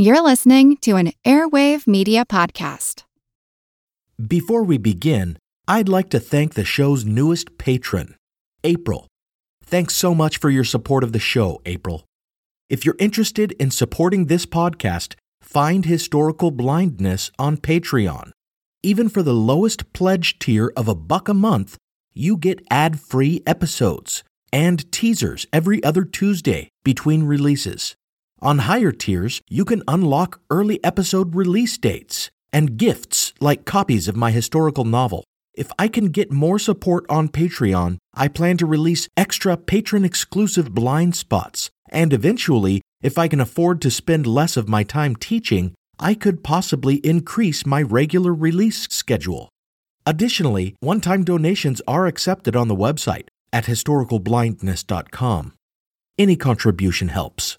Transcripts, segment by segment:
You're listening to an Airwave Media Podcast. Before we begin, I'd like to thank the show's newest patron, April. Thanks so much for your support of the show, April. If you're interested in supporting this podcast, find Historical Blindness on Patreon. Even for the lowest pledge tier of a buck a month, you get ad free episodes and teasers every other Tuesday between releases. On higher tiers, you can unlock early episode release dates and gifts like copies of my historical novel. If I can get more support on Patreon, I plan to release extra patron exclusive blind spots. And eventually, if I can afford to spend less of my time teaching, I could possibly increase my regular release schedule. Additionally, one time donations are accepted on the website at historicalblindness.com. Any contribution helps.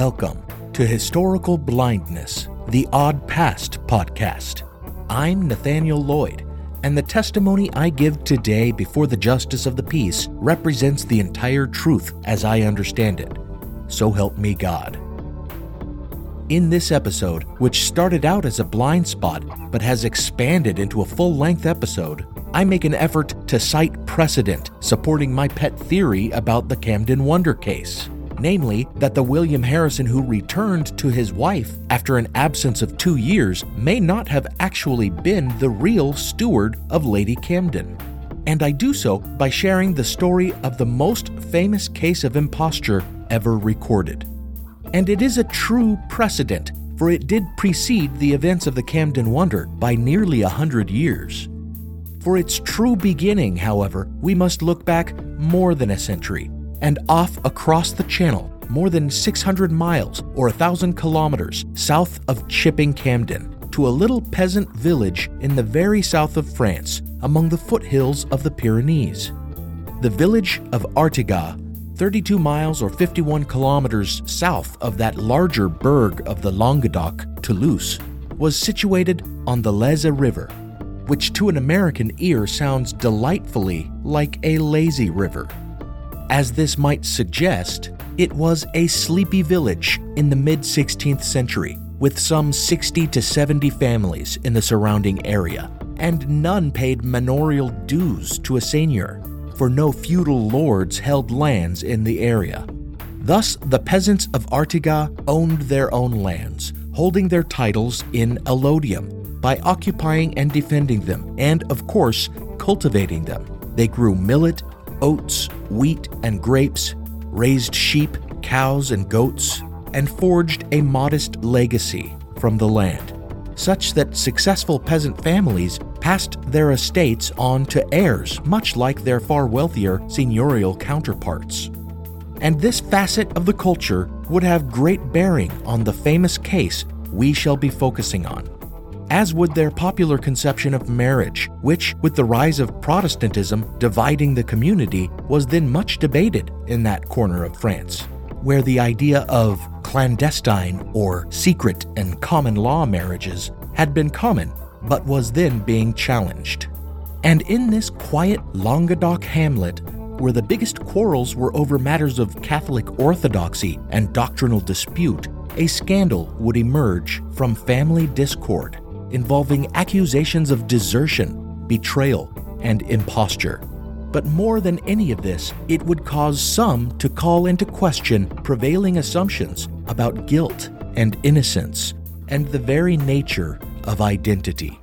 Welcome to Historical Blindness, the Odd Past podcast. I'm Nathaniel Lloyd, and the testimony I give today before the Justice of the Peace represents the entire truth as I understand it. So help me God. In this episode, which started out as a blind spot but has expanded into a full length episode, I make an effort to cite precedent supporting my pet theory about the Campden Wonder case namely, that the William Harrison who returned to his wife after an absence of two years may not have actually been the real steward of Lady Campden. And I do so by sharing the story of the most famous case of imposture ever recorded. And it is a true precedent, for it did precede the events of the Campden Wonder by nearly a hundred years. For its true beginning, however, we must look back more than a century and off across the channel, more than 600 miles or 1,000 kilometers south of Chipping Campden, to a little peasant village in the very south of France, among the foothills of the Pyrenees. The village of Artigat, 32 miles or 51 kilometers south of that larger burg of the Languedoc, Toulouse, was situated on the Leze River, which to an American ear sounds delightfully like a lazy river. As this might suggest, it was a sleepy village in the mid 16th century, with some 60 to 70 families in the surrounding area, and none paid manorial dues to a seigneur, for no feudal lords held lands in the area. Thus, the peasants of Artigat owned their own lands, holding their titles in allodium by occupying and defending them, and of course, cultivating them. They grew millet, oats, wheat, and grapes, raised sheep, cows, and goats, and forged a modest legacy from the land, such that successful peasant families passed their estates on to heirs, much like their far wealthier seigneurial counterparts. And this facet of the culture would have great bearing on the famous case we shall be focusing on. As would their popular conception of marriage, which, with the rise of Protestantism dividing the community, was then much debated in that corner of France, where the idea of clandestine or secret and common law marriages had been common but was then being challenged. And in this quiet Languedoc hamlet, where the biggest quarrels were over matters of Catholic orthodoxy and doctrinal dispute, a scandal would emerge from family discord involving accusations of desertion, betrayal, and imposture. But more than any of this, it would cause some to call into question prevailing assumptions about guilt and innocence and the very nature of identity.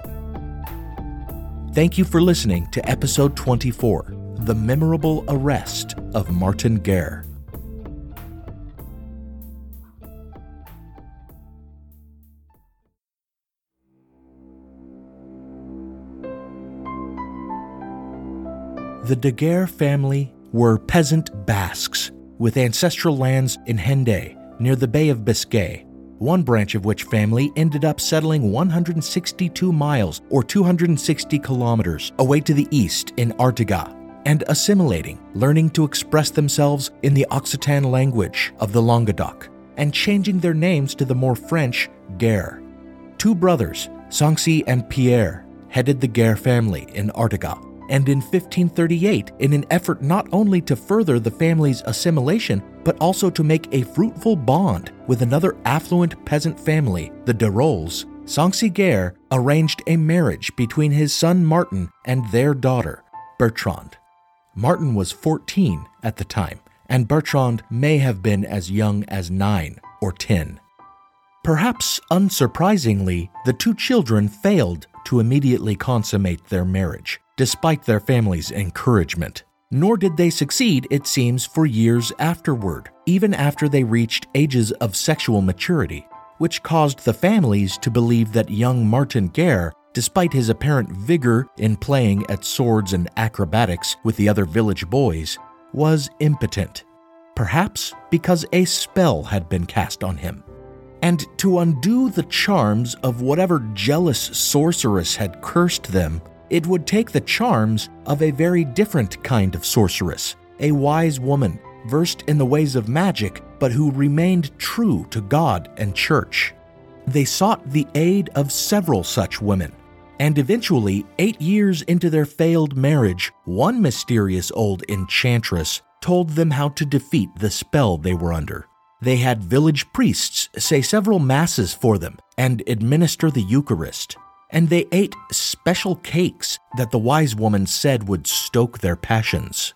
Thank you for listening to episode 24 The Memorable Arrest of Martin Guerre. The Daguerre family were peasant Basques with ancestral lands in Hendaye, near the Bay of Biscay, one branch of which family ended up settling 162 miles or 260 kilometers away to the east in Artigat and assimilating, learning to express themselves in the Occitan language of the Languedoc and changing their names to the more French Guerre. Two brothers, Sanxi and Pierre, headed the Guerre family in Artigat and in 1538 in an effort not only to further the family's assimilation, but also to make a fruitful bond with another affluent peasant family, the de Rolles, Sanxi Guerre arranged a marriage between his son Martin and their daughter, Bertrande. Martin was 14 at the time, and Bertrande may have been as young as 9 or 10. Perhaps unsurprisingly, the two children failed to immediately consummate their marriage despite their family's encouragement. Nor did they succeed, it seems, for years afterward, even after they reached ages of sexual maturity, which caused the families to believe that young Martin Guerre, despite his apparent vigor in playing at swords and acrobatics with the other village boys, was impotent. Perhaps because a spell had been cast on him. And to undo the charms of whatever jealous sorceress had cursed them, it would take the charms of a very different kind of sorceress, a wise woman versed in the ways of magic, but who remained true to God and church. They sought the aid of several such women, and eventually, eight years into their failed marriage, one mysterious old enchantress told them how to defeat the spell they were under. They had village priests say several masses for them and administer the Eucharist and they ate special cakes that the wise woman said would stoke their passions.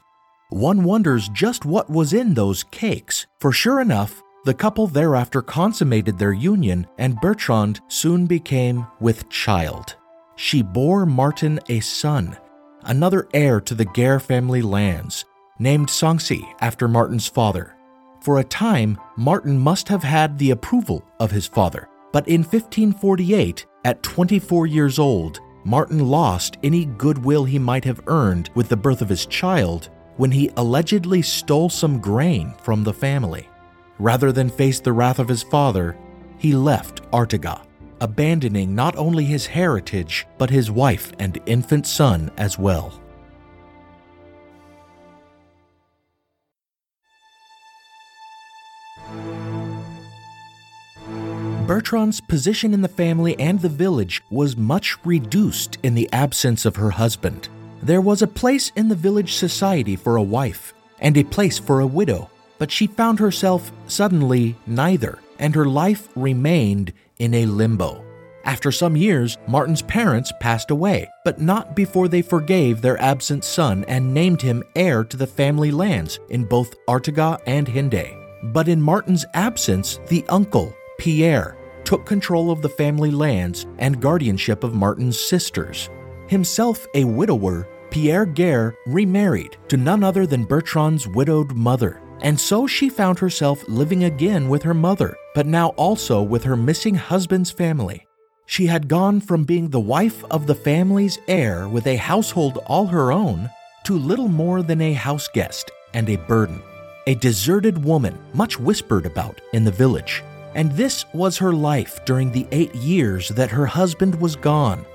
One wonders just what was in those cakes, for sure enough, the couple thereafter consummated their union, and Bertrande soon became with child. She bore Martin a son, another heir to the Guerre family lands, named Sanxi after Martin's father. For a time, Martin must have had the approval of his father, but in 1548, at 24 years old, Martin lost any goodwill he might have earned with the birth of his child when he allegedly stole some grain from the family. Rather than face the wrath of his father, he left Artigat, abandoning not only his heritage, but his wife and infant son as well. Bertrande's position in the family and the village was much reduced in the absence of her husband. There was a place in the village society for a wife and a place for a widow, but she found herself suddenly neither, and her life remained in a limbo. After some years, Martin's parents passed away, but not before they forgave their absent son and named him heir to the family lands in both Artigat and Hendaye. But in Martin's absence, the uncle, Pierre, took control of the family lands and guardianship of Martin's sisters. Himself a widower, Pierre Guerre remarried to none other than Bertrande's widowed mother, and so she found herself living again with her mother, but now also with her missing husband's family. She had gone from being the wife of the family's heir with a household all her own to little more than a house guest and a burden, a deserted woman much whispered about in the village and this was her life during the eight years that her husband was gone.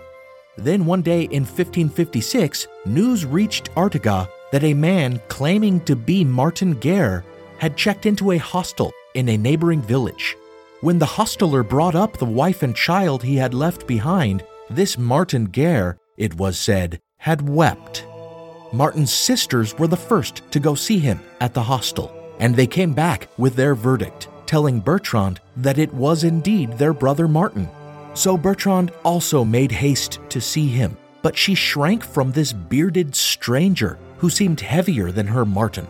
Then one day in 1556, news reached Artigat that a man claiming to be Martin Guerre had checked into a hostel in a neighboring village. When the hostler brought up the wife and child he had left behind, this Martin Guerre, it was said, had wept. Martin's sisters were the first to go see him at the hostel, and they came back with their verdict, telling Bertrande that it was indeed their brother Martin. So Bertrande also made haste to see him, but she shrank from this bearded stranger who seemed heavier than her Martin.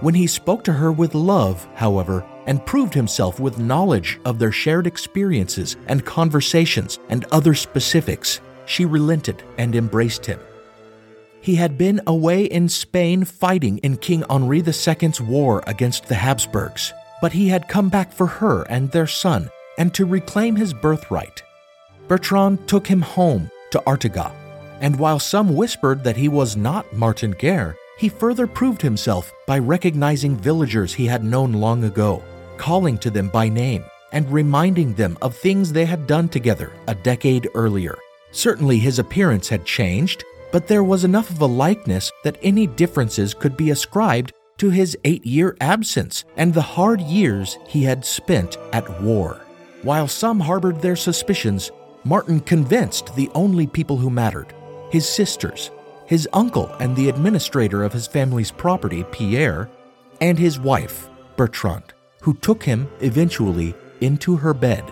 When he spoke to her with love, however, and proved himself with knowledge of their shared experiences and conversations and other specifics, she relented and embraced him. He had been away in Spain fighting in King Henri II's war against the Habsburgs, but he had come back for her and their son and to reclaim his birthright. Bertrande took him home to Artigat, and while some whispered that he was not Martin Guerre, he further proved himself by recognizing villagers he had known long ago, calling to them by name, and reminding them of things they had done together a decade earlier. Certainly his appearance had changed, but there was enough of a likeness that any differences could be ascribed to his eight year absence and the hard years he had spent at war. While some harbored their suspicions, Martin convinced the only people who mattered his sisters, his uncle and the administrator of his family's property, Pierre, and his wife, Bertrande, who took him eventually into her bed.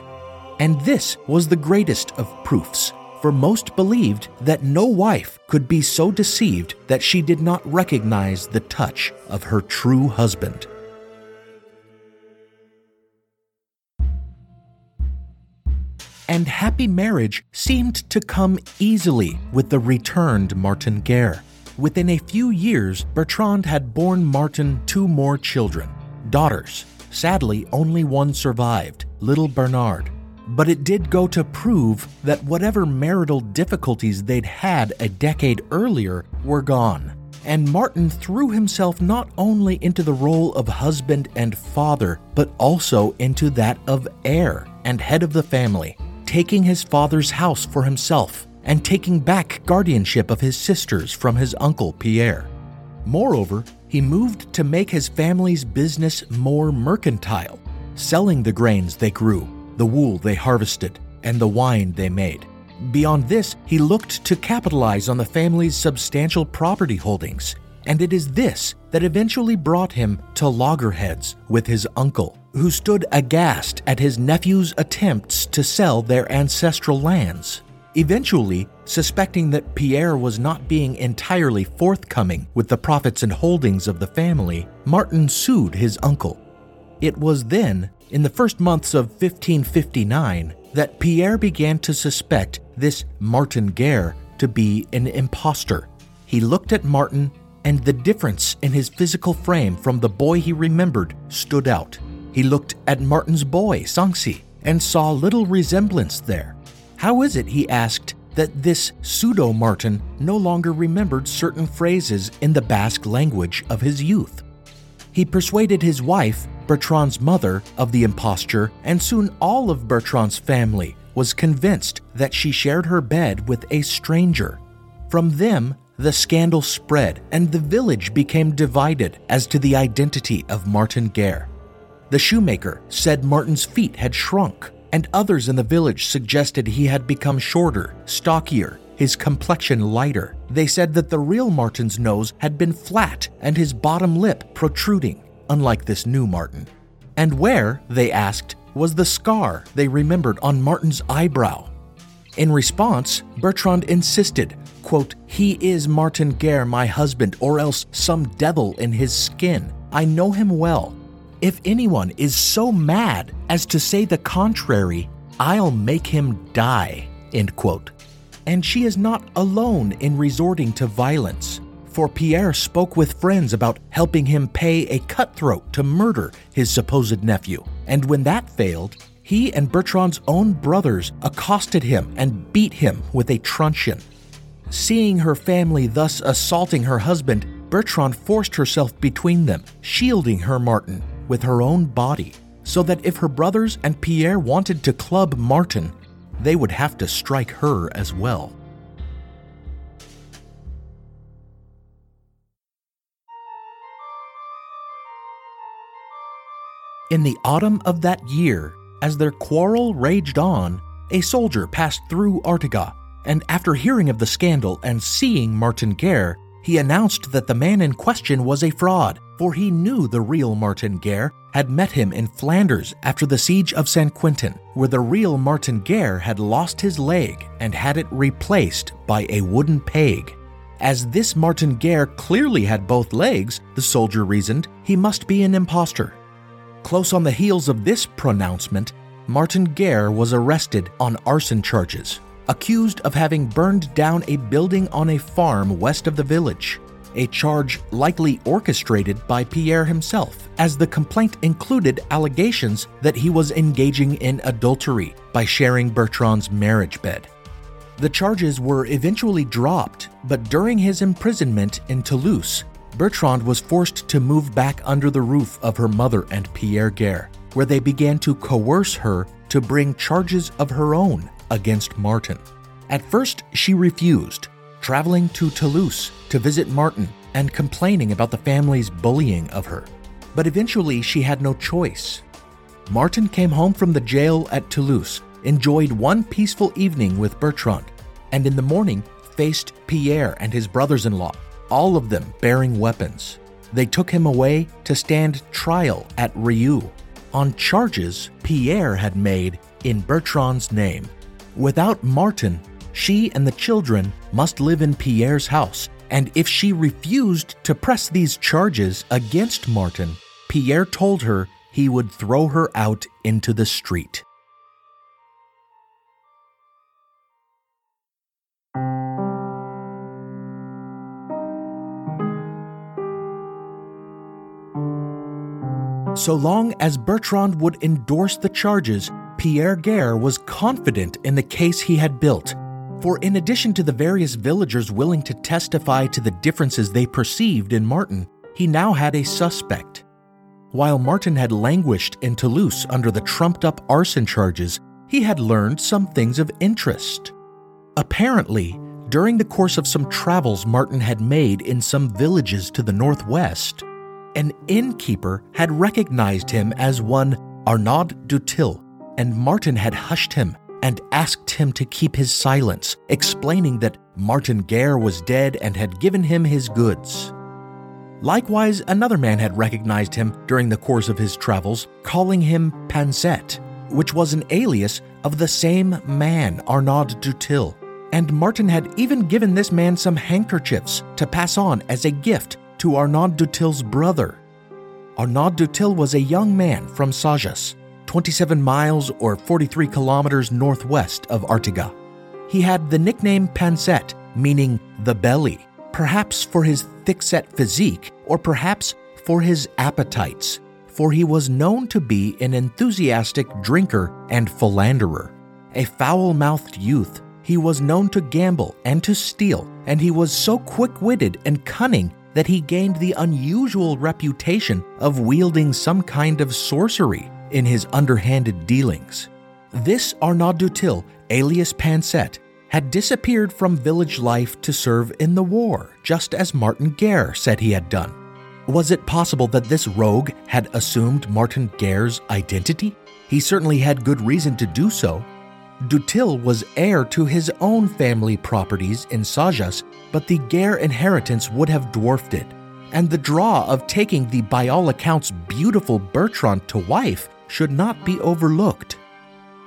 And this was the greatest of proofs, for most believed that no wife could be so deceived that she did not recognize the touch of her true husband. and happy marriage seemed to come easily with the returned Martin Guerre. Within a few years, Bertrande had borne Martin two more children, daughters. Sadly, only one survived, little Bernard. But it did go to prove that whatever marital difficulties they'd had a decade earlier were gone. And Martin threw himself not only into the role of husband and father, but also into that of heir and head of the family taking his father's house for himself and taking back guardianship of his sisters from his uncle Pierre. Moreover, he moved to make his family's business more mercantile, selling the grains they grew, the wool they harvested, and the wine they made. Beyond this, he looked to capitalize on the family's substantial property holdings, and it is this that eventually brought him to loggerheads with his uncle who stood aghast at his nephew's attempts to sell their ancestral lands. Eventually, suspecting that Pierre was not being entirely forthcoming with the profits and holdings of the family, Martin sued his uncle. It was then, in the first months of 1559, that Pierre began to suspect this Martin Guerre to be an impostor. He looked at Martin, and the difference in his physical frame from the boy he remembered stood out. He looked at Martin's boy, Sanxi, and saw little resemblance there. How is it, he asked, that this pseudo Martin no longer remembered certain phrases in the Basque language of his youth? He persuaded his wife, Bertrande's mother, of the imposture, and soon all of Bertrande's family was convinced that she shared her bed with a stranger. From them, the scandal spread, and the village became divided as to the identity of Martin Guerre. The shoemaker said Martin's feet had shrunk, and others in the village suggested he had become shorter, stockier, his complexion lighter. They said that the real Martin's nose had been flat and his bottom lip protruding, unlike this new Martin. And where, they asked, was the scar they remembered on Martin's eyebrow? In response, Bertrande insisted, quote, He is Martin Guerre, my husband, or else some devil in his skin. I know him well. If anyone is so mad as to say the contrary, I'll make him die. End quote. And she is not alone in resorting to violence, for Pierre spoke with friends about helping him pay a cutthroat to murder his supposed nephew. And when that failed, he and Bertrande's own brothers accosted him and beat him with a truncheon. Seeing her family thus assaulting her husband, Bertrande forced herself between them, shielding her Martin with her own body. so that if her brothers and Pierre wanted to club Martin, they would have to strike her as well. In the autumn of that year, as their quarrel raged on, a soldier passed through Artigat, and after hearing of the scandal and seeing Martin Guerre, he announced that the man in question was a fraud, for he knew the real Martin Guerre had met him in Flanders after the siege of Saint Quentin, where the real Martin Guerre had lost his leg and had it replaced by a wooden peg. As this Martin Guerre clearly had both legs, the soldier reasoned, he must be an impostor. Close on the heels of this pronouncement, Martin Guerre was arrested on arson charges, accused of having burned down a building on a farm west of the village, a charge likely orchestrated by Pierre himself, as the complaint included allegations that he was engaging in adultery by sharing Bertrande's marriage bed. The charges were eventually dropped, but during his imprisonment in Toulouse, Bertrande was forced to move back under the roof of her mother and Pierre Guerre, where they began to coerce her to bring charges of her own against Martin. At first, she refused, traveling to Toulouse to visit Martin and complaining about the family's bullying of her. But eventually, she had no choice. Martin came home from the jail at Toulouse, enjoyed one peaceful evening with Bertrande, and in the morning faced Pierre and his brothers in law all of them bearing weapons. They took him away to stand trial at Rieux on charges Pierre had made in Bertrande's name. Without Martin, she and the children must live in Pierre's house, and if she refused to press these charges against Martin, Pierre told her he would throw her out into the street. So long as Bertrande would endorse the charges, Pierre Guerre was confident in the case he had built. For in addition to the various villagers willing to testify to the differences they perceived in Martin, he now had a suspect. While Martin had languished in Toulouse under the trumped up arson charges, he had learned some things of interest. Apparently, during the course of some travels Martin had made in some villages to the northwest, an innkeeper had recognized him as one Arnaud Dutil, and Martin had hushed him and asked him to keep his silence, explaining that Martin Guerre was dead and had given him his goods. Likewise, another man had recognized him during the course of his travels, calling him Pansette, which was an alias of the same man, Arnaud Dutil. And Martin had even given this man some handkerchiefs to pass on as a gift to Arnaud Dutil's brother. Arnaud Dutil was a young man from Sajas, 27 miles or 43 kilometers northwest of Artigat. He had the nickname Pansette, meaning the belly, perhaps for his thick-set physique or perhaps for his appetites, for he was known to be an enthusiastic drinker and philanderer. A foul-mouthed youth, he was known to gamble and to steal, and he was so quick-witted and cunning that he gained the unusual reputation of wielding some kind of sorcery in his underhanded dealings. This Arnaud Dutil, alias Pansette, had disappeared from village life to serve in the war, just as Martin Guerre said he had done. Was it possible that this rogue had assumed Martin Guerre's identity? He certainly had good reason to do so, Dutil was heir to his own family properties in Sajas, but the Guerre inheritance would have dwarfed it, and the draw of taking the by all accounts beautiful Bertrande to wife should not be overlooked.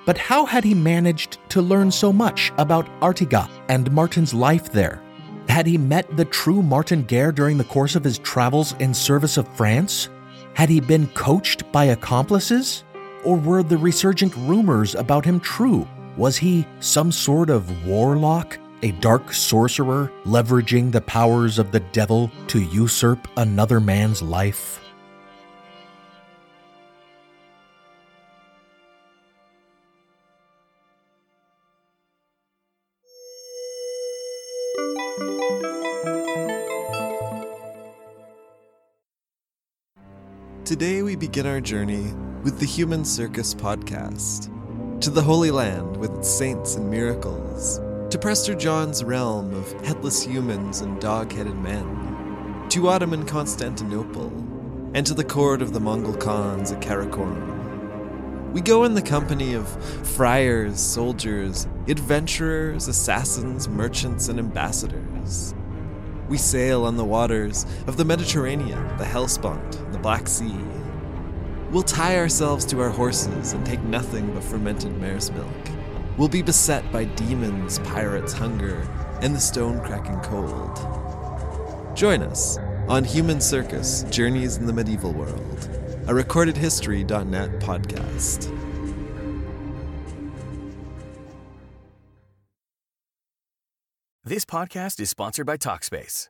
But how had he managed to learn so much about Artigat and Martin's life there? Had he met the true Martin Guerre during the course of his travels in service of France? Had he been coached by accomplices? Or were the resurgent rumors about him true was he some sort of warlock, a dark sorcerer leveraging the powers of the devil to usurp another man's life? Today we begin our journey with the Human Circus podcast, to the Holy Land with its saints and miracles, to Prester John's realm of headless humans and dog headed men, to Ottoman Constantinople, and to the court of the Mongol Khans at Karakorum. We go in the company of friars, soldiers, adventurers, assassins, merchants, and ambassadors. We sail on the waters of the Mediterranean, the Hellespont, the Black Sea. We'll tie ourselves to our horses and take nothing but fermented mare's milk. We'll be beset by demons, pirates, hunger, and the stone cracking cold. Join us on Human Circus Journeys in the Medieval World, a recordedhistory.net podcast. This podcast is sponsored by Talkspace.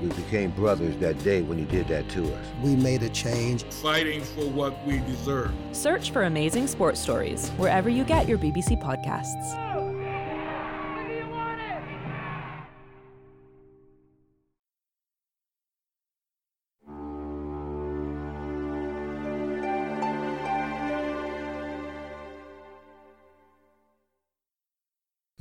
We became brothers that day when you did that to us. We made a change. Fighting for what we deserve. Search for Amazing Sports Stories wherever you get your BBC podcasts.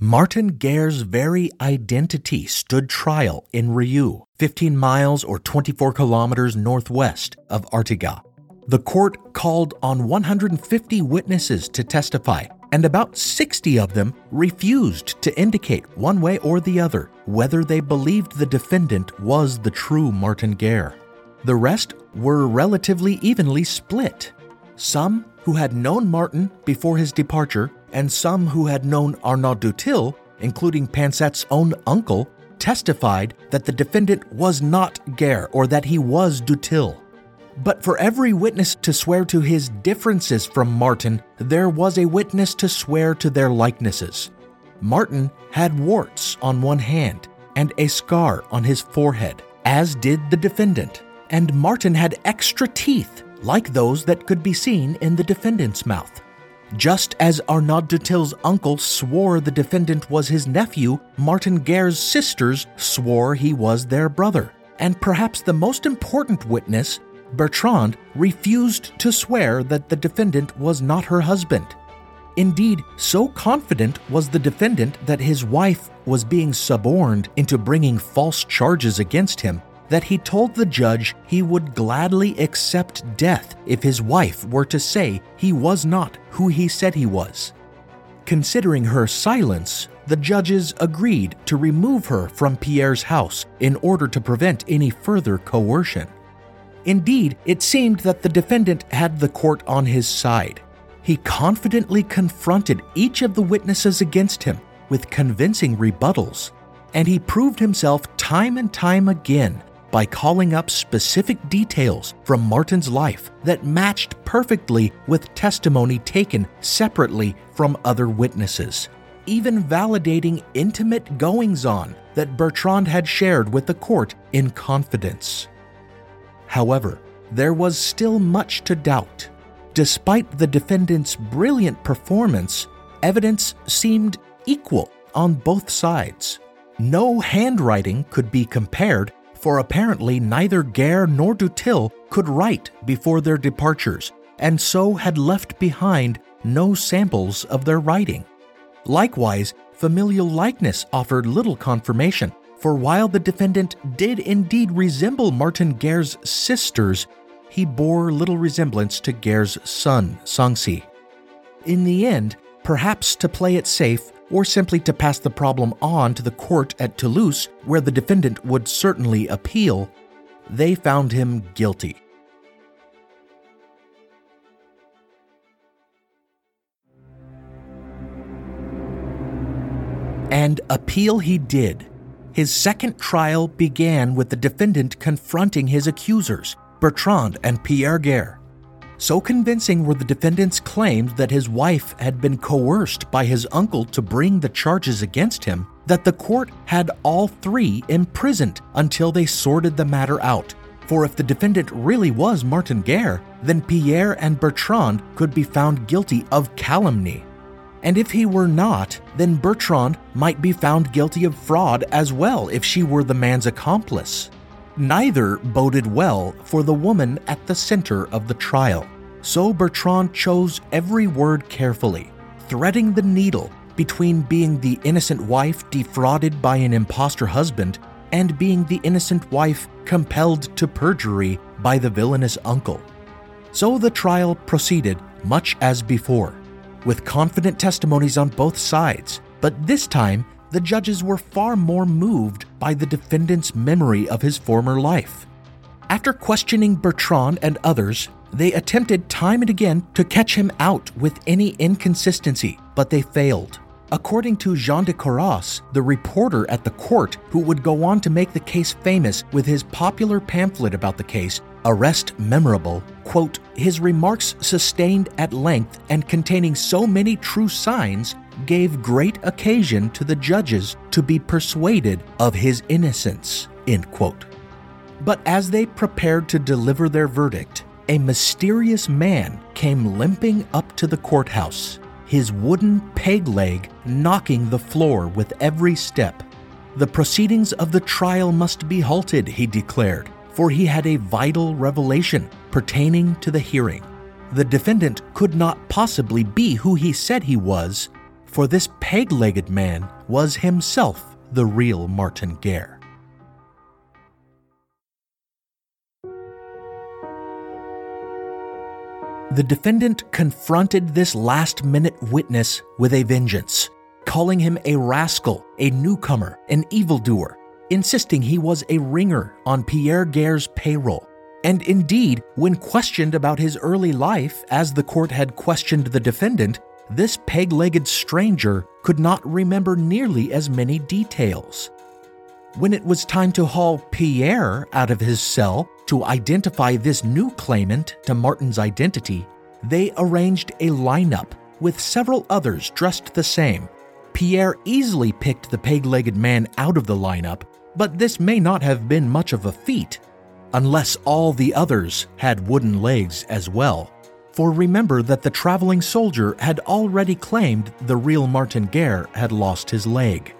Martin Guerre's very identity stood trial in Rieux, 15 miles or 24 kilometers northwest of Artigat. The court called on 150 witnesses to testify, and about 60 of them refused to indicate one way or the other whether they believed the defendant was the true Martin Guerre. The rest were relatively evenly split. Some who had known Martin before his departure and some who had known Arnaud Dutil, including Pansette's own uncle, testified that the defendant was not Guerre or that he was Dutil. But for every witness to swear to his differences from Martin, there was a witness to swear to their likenesses. Martin had warts on one hand and a scar on his forehead, as did the defendant, and Martin had extra teeth like those that could be seen in the defendant's mouth. Just as Arnaud de Dutil's uncle swore the defendant was his nephew, Martin Guerre's sisters swore he was their brother. And perhaps the most important witness, Bertrande, refused to swear that the defendant was not her husband. Indeed, so confident was the defendant that his wife was being suborned into bringing false charges against him that he told the judge he would gladly accept death if his wife were to say he was not who he said he was. Considering her silence, the judges agreed to remove her from Pierre's house in order to prevent any further coercion. Indeed, it seemed that the defendant had the court on his side. He confidently confronted each of the witnesses against him with convincing rebuttals, and he proved himself time and time again by calling up specific details from Martin's life that matched perfectly with testimony taken separately from other witnesses, even validating intimate goings on that Bertrande had shared with the court in confidence. However, there was still much to doubt. Despite the defendant's brilliant performance, evidence seemed equal on both sides. No handwriting could be compared for apparently neither Guerre nor Dutil could write before their departures, and so had left behind no samples of their writing. Likewise, familial likeness offered little confirmation, for while the defendant did indeed resemble Martin Guerre's sisters, he bore little resemblance to Guerre's son, Sanxi. In the end, perhaps to play it safe or simply to pass the problem on to the court at Toulouse, where the defendant would certainly appeal, they found him guilty. And appeal he did. His second trial began with the defendant confronting his accusers, Bertrande and Pierre Guerre. So convincing were the defendant's claims that his wife had been coerced by his uncle to bring the charges against him that the court had all three imprisoned until they sorted the matter out. For if the defendant really was Martin Guerre, then Pierre and Bertrande could be found guilty of calumny. And if he were not, then Bertrande might be found guilty of fraud as well if she were the man's accomplice. Neither boded well for the woman at the center of the trial. So Bertrande chose every word carefully, threading the needle between being the innocent wife defrauded by an impostor husband and being the innocent wife compelled to perjury by the villainous uncle. So the trial proceeded much as before with confident testimonies on both sides, but this time the judges were far more moved by the defendant's memory of his former life. After questioning Bertrande and others, they attempted time and again to catch him out with any inconsistency, but they failed. According to Jean de Coras, the reporter at the court who would go on to make the case famous with his popular pamphlet about the case, Arrest Memorable, quote, his remarks sustained at length and containing so many true signs gave great occasion to the judges to be persuaded of his innocence, end quote. But as they prepared to deliver their verdict, a mysterious man came limping up to the courthouse his wooden peg leg knocking the floor with every step. The proceedings of the trial must be halted, he declared, for he had a vital revelation pertaining to the hearing. The defendant could not possibly be who he said he was, for this peg legged man was himself the real Martin Guerre. The defendant confronted this last minute witness with a vengeance, calling him a rascal, a newcomer, an evildoer, insisting he was a ringer on Pierre Guerre's payroll. And indeed, when questioned about his early life, as the court had questioned the defendant, this peg legged stranger could not remember nearly as many details. When it was time to haul Pierre out of his cell to identify this new claimant to Martin's identity, they arranged a lineup with several others dressed the same. Pierre easily picked the peg legged man out of the lineup, but this may not have been much of a feat, unless all the others had wooden legs as well. For remember that the traveling soldier had already claimed the real Martin Guerre had lost his leg.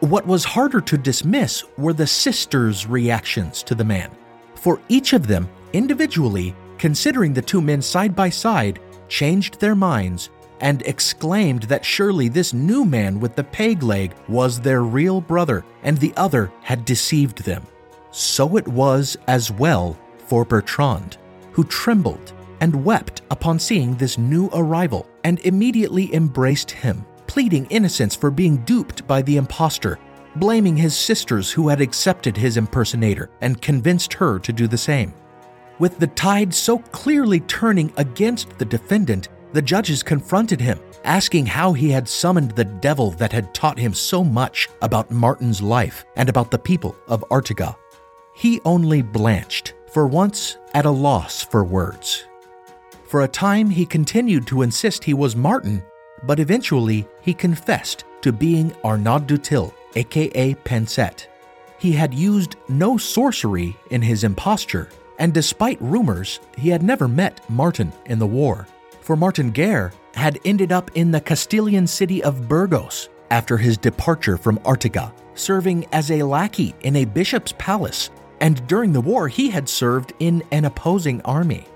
What was harder to dismiss were the sisters' reactions to the man, for each of them, individually, considering the two men side by side, changed their minds and exclaimed that surely this new man with the peg leg was their real brother and the other had deceived them. So it was as well for Bertrande, who trembled and wept upon seeing this new arrival and immediately embraced him pleading innocence for being duped by the impostor, blaming his sisters who had accepted his impersonator and convinced her to do the same. With the tide so clearly turning against the defendant, the judges confronted him, asking how he had summoned the devil that had taught him so much about Martin's life and about the people of Artigat. He only blanched, for once at a loss for words. For a time, he continued to insist he was Martin but eventually he confessed to being Arnaud Dutil, aka Pansette. He had used no sorcery in his imposture, and despite rumors, he had never met Martin in the war. For Martin Guerre had ended up in the Castilian city of Burgos after his departure from Artigat, serving as a lackey in a bishop's palace, and during the war he had served in an opposing army.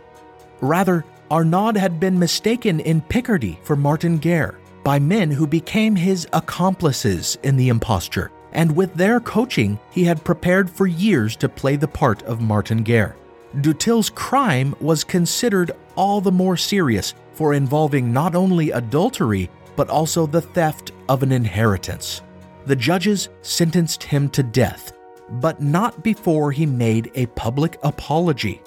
Rather, Arnaud had been mistaken in Picardy for Martin Guerre by men who became his accomplices in the imposture, and with their coaching, he had prepared for years to play the part of Martin Guerre. Dutil's crime was considered all the more serious for involving not only adultery, but also the theft of an inheritance. The judges sentenced him to death, but not before he made a public apology.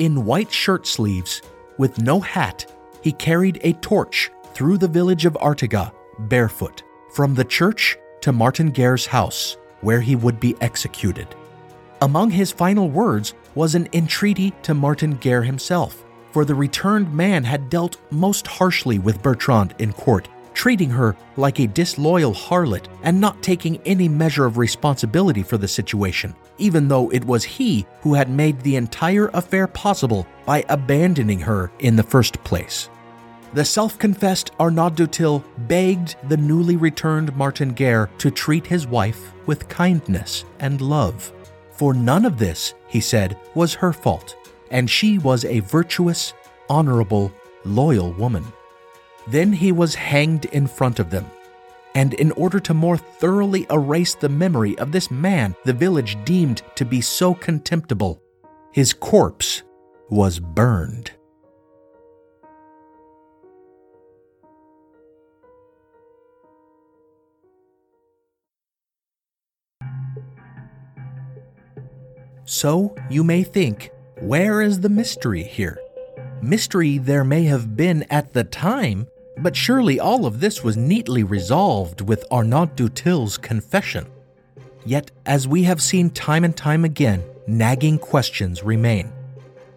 In white shirt sleeves, with no hat, he carried a torch through the village of Artigat, barefoot, from the church to Martin Guerre's house, where he would be executed. Among his final words was an entreaty to Martin Guerre himself, for the returned man had dealt most harshly with Bertrande in court, treating her like a disloyal harlot and not taking any measure of responsibility for the situation, even though it was he who had made the entire affair possible by abandoning her in the first place. The self confessed Arnaud Dutil begged the newly returned Martin Guerre to treat his wife with kindness and love. For none of this, he said, was her fault, and she was a virtuous, honorable, loyal woman. Then he was hanged in front of them. And in order to more thoroughly erase the memory of this man the village deemed to be so contemptible, his corpse was burned. So you may think, where is the mystery here? Mystery there may have been at the time, but surely all of this was neatly resolved with Arnaud Dutil's confession. Yet, as we have seen time and time again, nagging questions remain.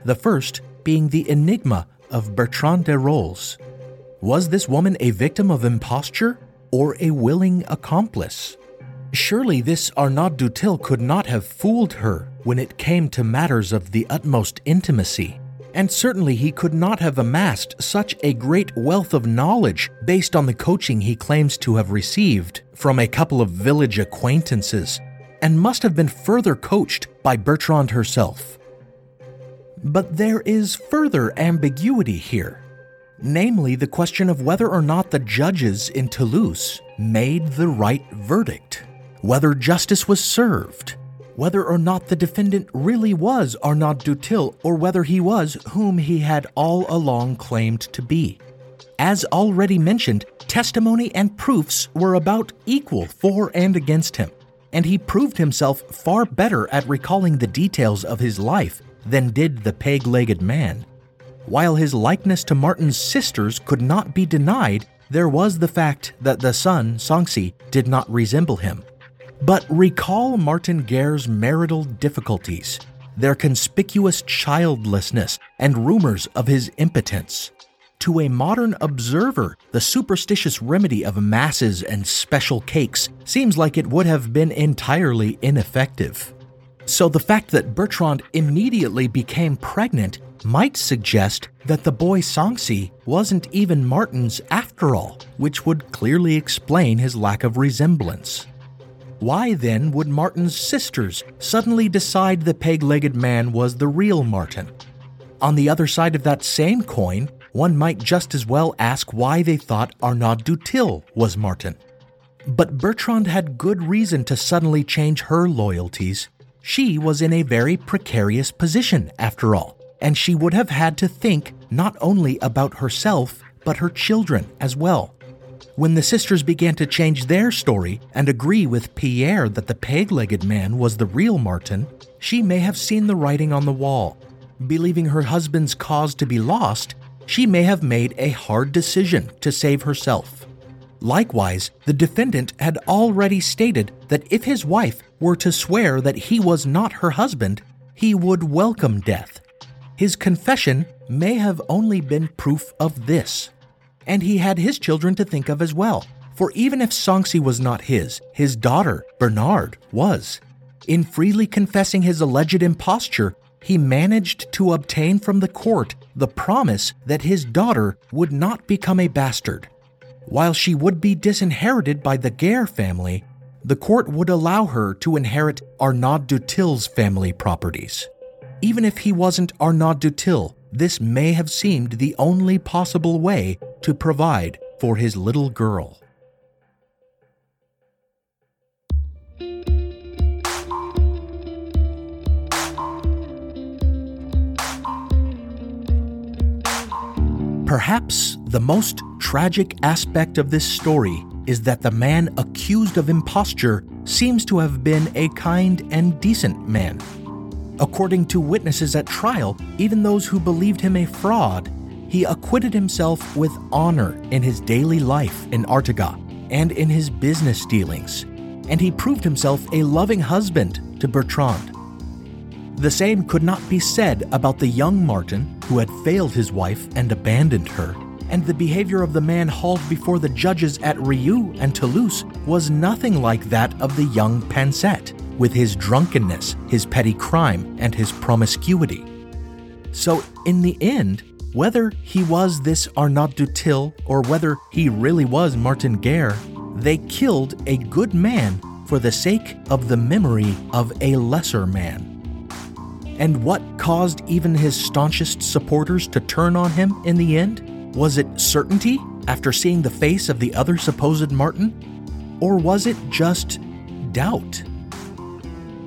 The first being the enigma of Bertrande de Rols. Was this woman a victim of imposture or a willing accomplice? Surely this Arnaud Dutil could not have fooled her when it came to matters of the utmost intimacy. And certainly he could not have amassed such a great wealth of knowledge based on the coaching he claims to have received from a couple of village acquaintances, and must have been further coached by Bertrande herself. But there is further ambiguity here, namely the question of whether or not the judges in Toulouse made the right verdict whether justice was served, whether or not the defendant really was Arnaud Dutil or whether he was whom he had all along claimed to be. As already mentioned, testimony and proofs were about equal for and against him, and he proved himself far better at recalling the details of his life than did the peg legged man. While his likeness to Martin's sisters could not be denied, there was the fact that the son, Sanxi, did not resemble him. But recall Martin Guerre's marital difficulties, their conspicuous childlessness, and rumors of his impotence. To a modern observer, the superstitious remedy of masses and special cakes seems like it would have been entirely ineffective. So the fact that Bertrande immediately became pregnant might suggest that the boy Sanxi wasn't even Martin's after all, which would clearly explain his lack of resemblance. Why then would Martin's sisters suddenly decide the peg legged man was the real Martin? On the other side of that same coin, one might just as well ask why they thought Arnaud Dutil was Martin. But Bertrande had good reason to suddenly change her loyalties. She was in a very precarious position, after all, and she would have had to think not only about herself, but her children as well. When the sisters began to change their story and agree with Pierre that the peg legged man was the real Martin, she may have seen the writing on the wall. Believing her husband's cause to be lost, she may have made a hard decision to save herself. Likewise, the defendant had already stated that if his wife were to swear that he was not her husband, he would welcome death. His confession may have only been proof of this and he had his children to think of as well. For even if Sanxi was not his, his daughter, Bernarde, was. In freely confessing his alleged imposture, he managed to obtain from the court the promise that his daughter would not become a bastard. While she would be disinherited by the Guerre family, the court would allow her to inherit Arnaud Dutil's family properties. Even if he wasn't Arnaud Dutil, this may have seemed the only possible way to provide for his little girl. Perhaps the most tragic aspect of this story is that the man accused of imposture seems to have been a kind and decent man. According to witnesses at trial, even those who believed him a fraud, he acquitted himself with honor in his daily life in Artigat and in his business dealings, and he proved himself a loving husband to Bertrande. The same could not be said about the young Martin who had failed his wife and abandoned her, and the behavior of the man hauled before the judges at Rieux and Toulouse was nothing like that of the young Pansette, with his drunkenness, his petty crime, and his promiscuity. So, in the end, whether he was this Arnaud Dutil or whether he really was Martin Guerre, they killed a good man for the sake of the memory of a lesser man. And what caused even his staunchest supporters to turn on him in the end? Was it certainty after seeing the face of the other supposed Martin? Or was it just doubt?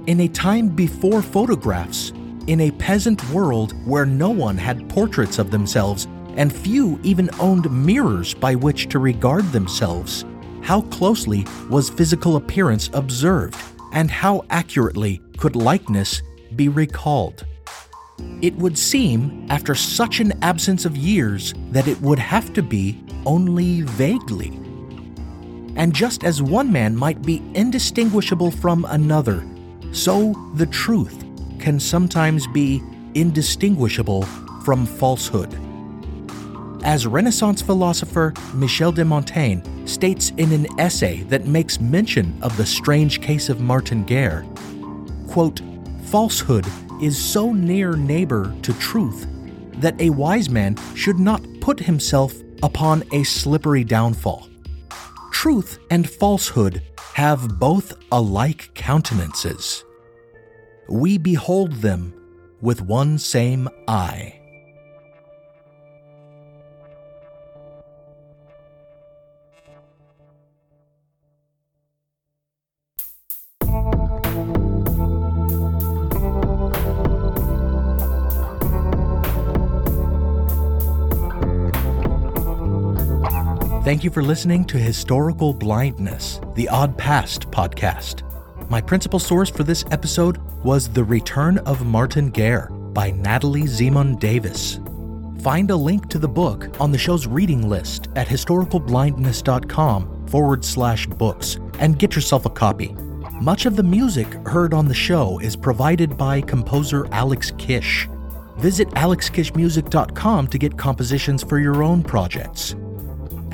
In a time before photographs, in a peasant world where no one had portraits of themselves and few even owned mirrors by which to regard themselves, how closely was physical appearance observed, and how accurately could likeness be recalled? It would seem, after such an absence of years, that it would have to be only vaguely. And just as one man might be indistinguishable from another, so the truth can sometimes be indistinguishable from falsehood. As Renaissance philosopher Michel de Montaigne states in an essay that makes mention of the strange case of Martin Guerre, quote, falsehood is so near neighbor to truth that a wise man should not put himself upon a slippery downfall. Truth and falsehood have both alike countenances. We behold them with one same eye. Thank you for listening to Historical Blindness, the Odd Past podcast. My principal source for this episode was The Return of Martin Guerre by Natalie Zemon Davis. Find a link to the book on the show's reading list at historicalblindness.com forward slash books and get yourself a copy. Much of the music heard on the show is provided by composer Alex Kish. Visit alexkishmusic.com to get compositions for your own projects.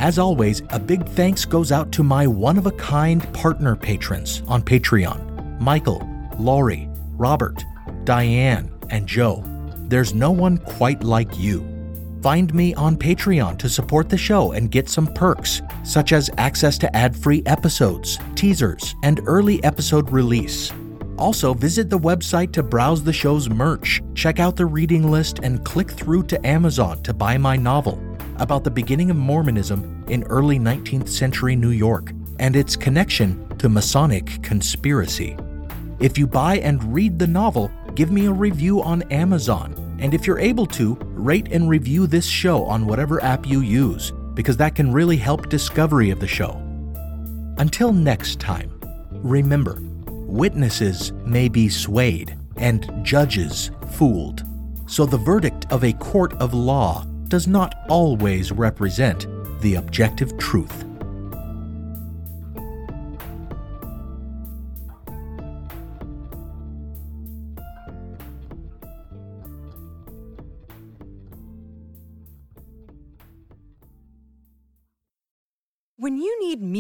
As always, a big thanks goes out to my one of a kind partner patrons on Patreon Michael, Laurie, Robert, Diane, and Joe. There's no one quite like you. Find me on Patreon to support the show and get some perks, such as access to ad free episodes, teasers, and early episode release. Also, visit the website to browse the show's merch, check out the reading list, and click through to Amazon to buy my novel about the beginning of Mormonism in early 19th century New York and its connection to Masonic conspiracy. If you buy and read the novel, give me a review on Amazon. And if you're able to, rate and review this show on whatever app you use, because that can really help discovery of the show. Until next time, remember witnesses may be swayed and judges fooled. So the verdict of a court of law does not always represent the objective truth.